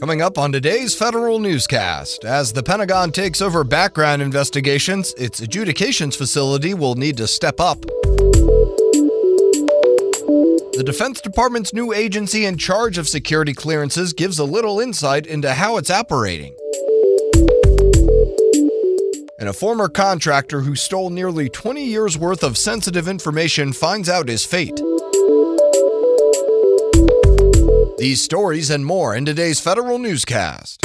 Coming up on today's federal newscast, as the Pentagon takes over background investigations, its adjudications facility will need to step up. The Defense Department's new agency in charge of security clearances gives a little insight into how it's operating. And a former contractor who stole nearly 20 years' worth of sensitive information finds out his fate. These stories and more in today's federal newscast.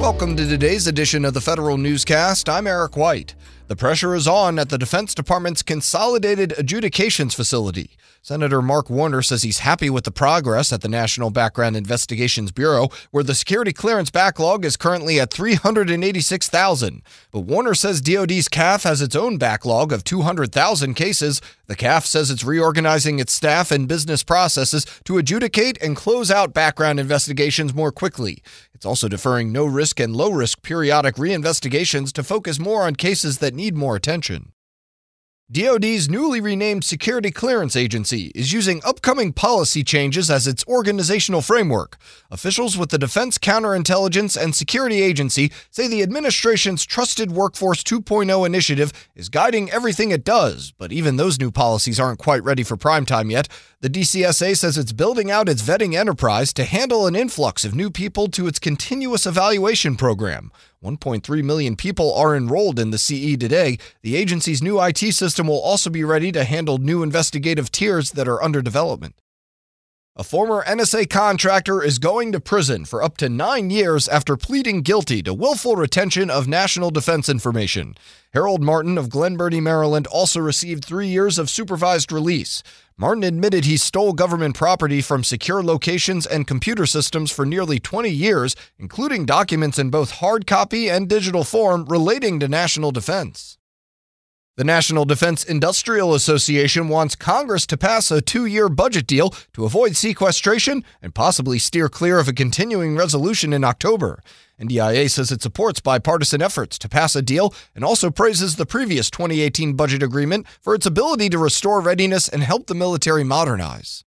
Welcome to today's edition of the Federal Newscast. I'm Eric White. The pressure is on at the Defense Department's Consolidated Adjudications Facility. Senator Mark Warner says he's happy with the progress at the National Background Investigations Bureau, where the security clearance backlog is currently at 386,000. But Warner says DoD's CAF has its own backlog of 200,000 cases. The CAF says it's reorganizing its staff and business processes to adjudicate and close out background investigations more quickly. It's also deferring no risk and low risk periodic reinvestigations to focus more on cases that need more attention. DoD's newly renamed Security Clearance Agency is using upcoming policy changes as its organizational framework. Officials with the Defense Counterintelligence and Security Agency say the administration's Trusted Workforce 2.0 initiative is guiding everything it does, but even those new policies aren't quite ready for prime time yet. The DCSA says it's building out its vetting enterprise to handle an influx of new people to its continuous evaluation program. 1.3 million people are enrolled in the CE today. The agency's new IT system will also be ready to handle new investigative tiers that are under development. A former NSA contractor is going to prison for up to nine years after pleading guilty to willful retention of national defense information. Harold Martin of Glen Burnie, Maryland, also received three years of supervised release. Martin admitted he stole government property from secure locations and computer systems for nearly 20 years, including documents in both hard copy and digital form relating to national defense. The National Defense Industrial Association wants Congress to pass a two year budget deal to avoid sequestration and possibly steer clear of a continuing resolution in October. NDIA says it supports bipartisan efforts to pass a deal and also praises the previous 2018 budget agreement for its ability to restore readiness and help the military modernize.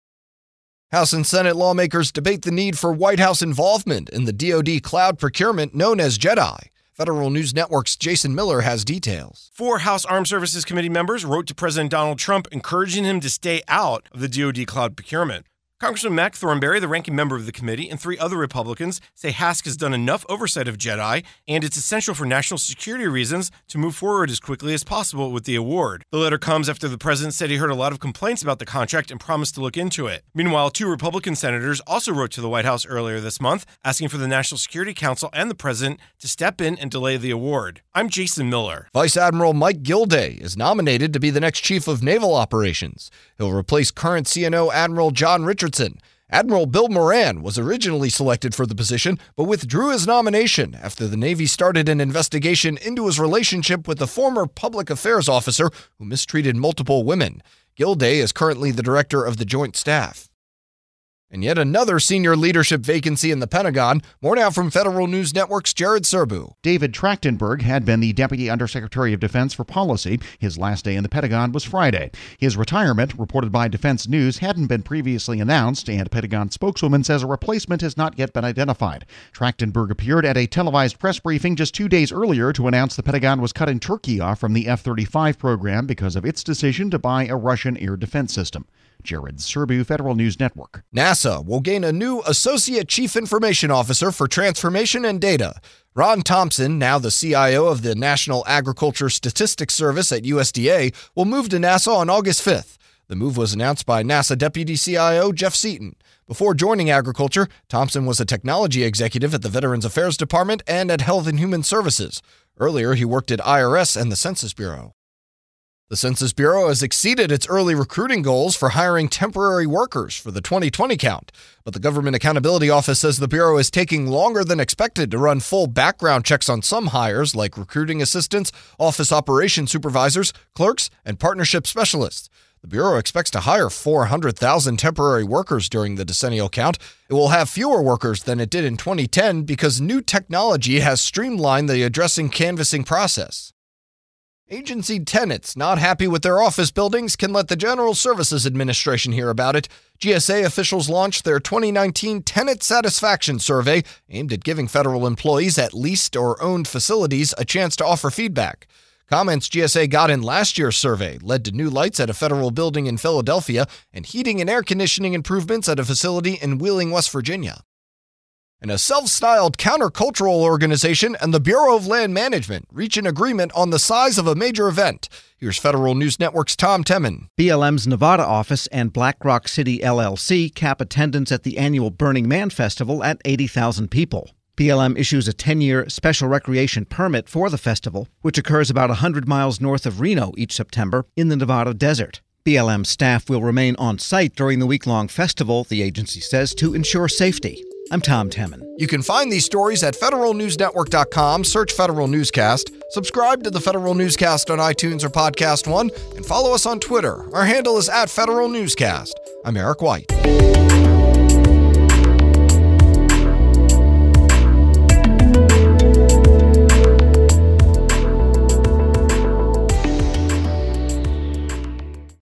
House and Senate lawmakers debate the need for White House involvement in the DoD cloud procurement known as JEDI. Federal News Network's Jason Miller has details. Four House Armed Services Committee members wrote to President Donald Trump encouraging him to stay out of the DoD cloud procurement. Congressman Mac Thornberry, the ranking member of the committee, and three other Republicans say HASC has done enough oversight of JEDI, and it's essential for national security reasons to move forward as quickly as possible with the award. The letter comes after the president said he heard a lot of complaints about the contract and promised to look into it. Meanwhile, two Republican senators also wrote to the White House earlier this month asking for the National Security Council and the president to step in and delay the award. I'm Jason Miller. Vice Admiral Mike Gilday is nominated to be the next chief of naval operations. He'll replace current CNO Admiral John Richardson Richardson. Admiral Bill Moran was originally selected for the position, but withdrew his nomination after the Navy started an investigation into his relationship with a former public affairs officer who mistreated multiple women. Gilday is currently the director of the Joint Staff. And yet another senior leadership vacancy in the Pentagon. More now from Federal News Network's Jared Serbu. David Trachtenberg had been the Deputy Undersecretary of Defense for Policy. His last day in the Pentagon was Friday. His retirement, reported by Defense News, hadn't been previously announced, and a Pentagon spokeswoman says a replacement has not yet been identified. Trachtenberg appeared at a televised press briefing just two days earlier to announce the Pentagon was cutting Turkey off from the F 35 program because of its decision to buy a Russian air defense system. Jared Serbu, Federal News Network. NASA will gain a new Associate Chief Information Officer for Transformation and Data. Ron Thompson, now the CIO of the National Agriculture Statistics Service at USDA, will move to NASA on August 5th. The move was announced by NASA Deputy CIO Jeff Seaton. Before joining agriculture, Thompson was a technology executive at the Veterans Affairs Department and at Health and Human Services. Earlier, he worked at IRS and the Census Bureau. The Census Bureau has exceeded its early recruiting goals for hiring temporary workers for the 2020 count. But the Government Accountability Office says the Bureau is taking longer than expected to run full background checks on some hires, like recruiting assistants, office operation supervisors, clerks, and partnership specialists. The Bureau expects to hire 400,000 temporary workers during the decennial count. It will have fewer workers than it did in 2010 because new technology has streamlined the addressing canvassing process. Agency tenants not happy with their office buildings can let the General Services Administration hear about it. GSA officials launched their 2019 Tenant Satisfaction Survey aimed at giving federal employees at leased or owned facilities a chance to offer feedback. Comments GSA got in last year's survey led to new lights at a federal building in Philadelphia and heating and air conditioning improvements at a facility in Wheeling, West Virginia and a self styled countercultural organization and the Bureau of Land Management reach an agreement on the size of a major event. Here's Federal News Network's Tom Temin. BLM's Nevada office and Black Rock City LLC cap attendance at the annual Burning Man Festival at 80,000 people. BLM issues a 10 year special recreation permit for the festival, which occurs about 100 miles north of Reno each September in the Nevada desert. BLM staff will remain on site during the week long festival, the agency says, to ensure safety. I'm Tom Temin. You can find these stories at federalnewsnetwork.com, search Federal Newscast, subscribe to the Federal Newscast on iTunes or Podcast One, and follow us on Twitter. Our handle is at Federal Newscast. I'm Eric White.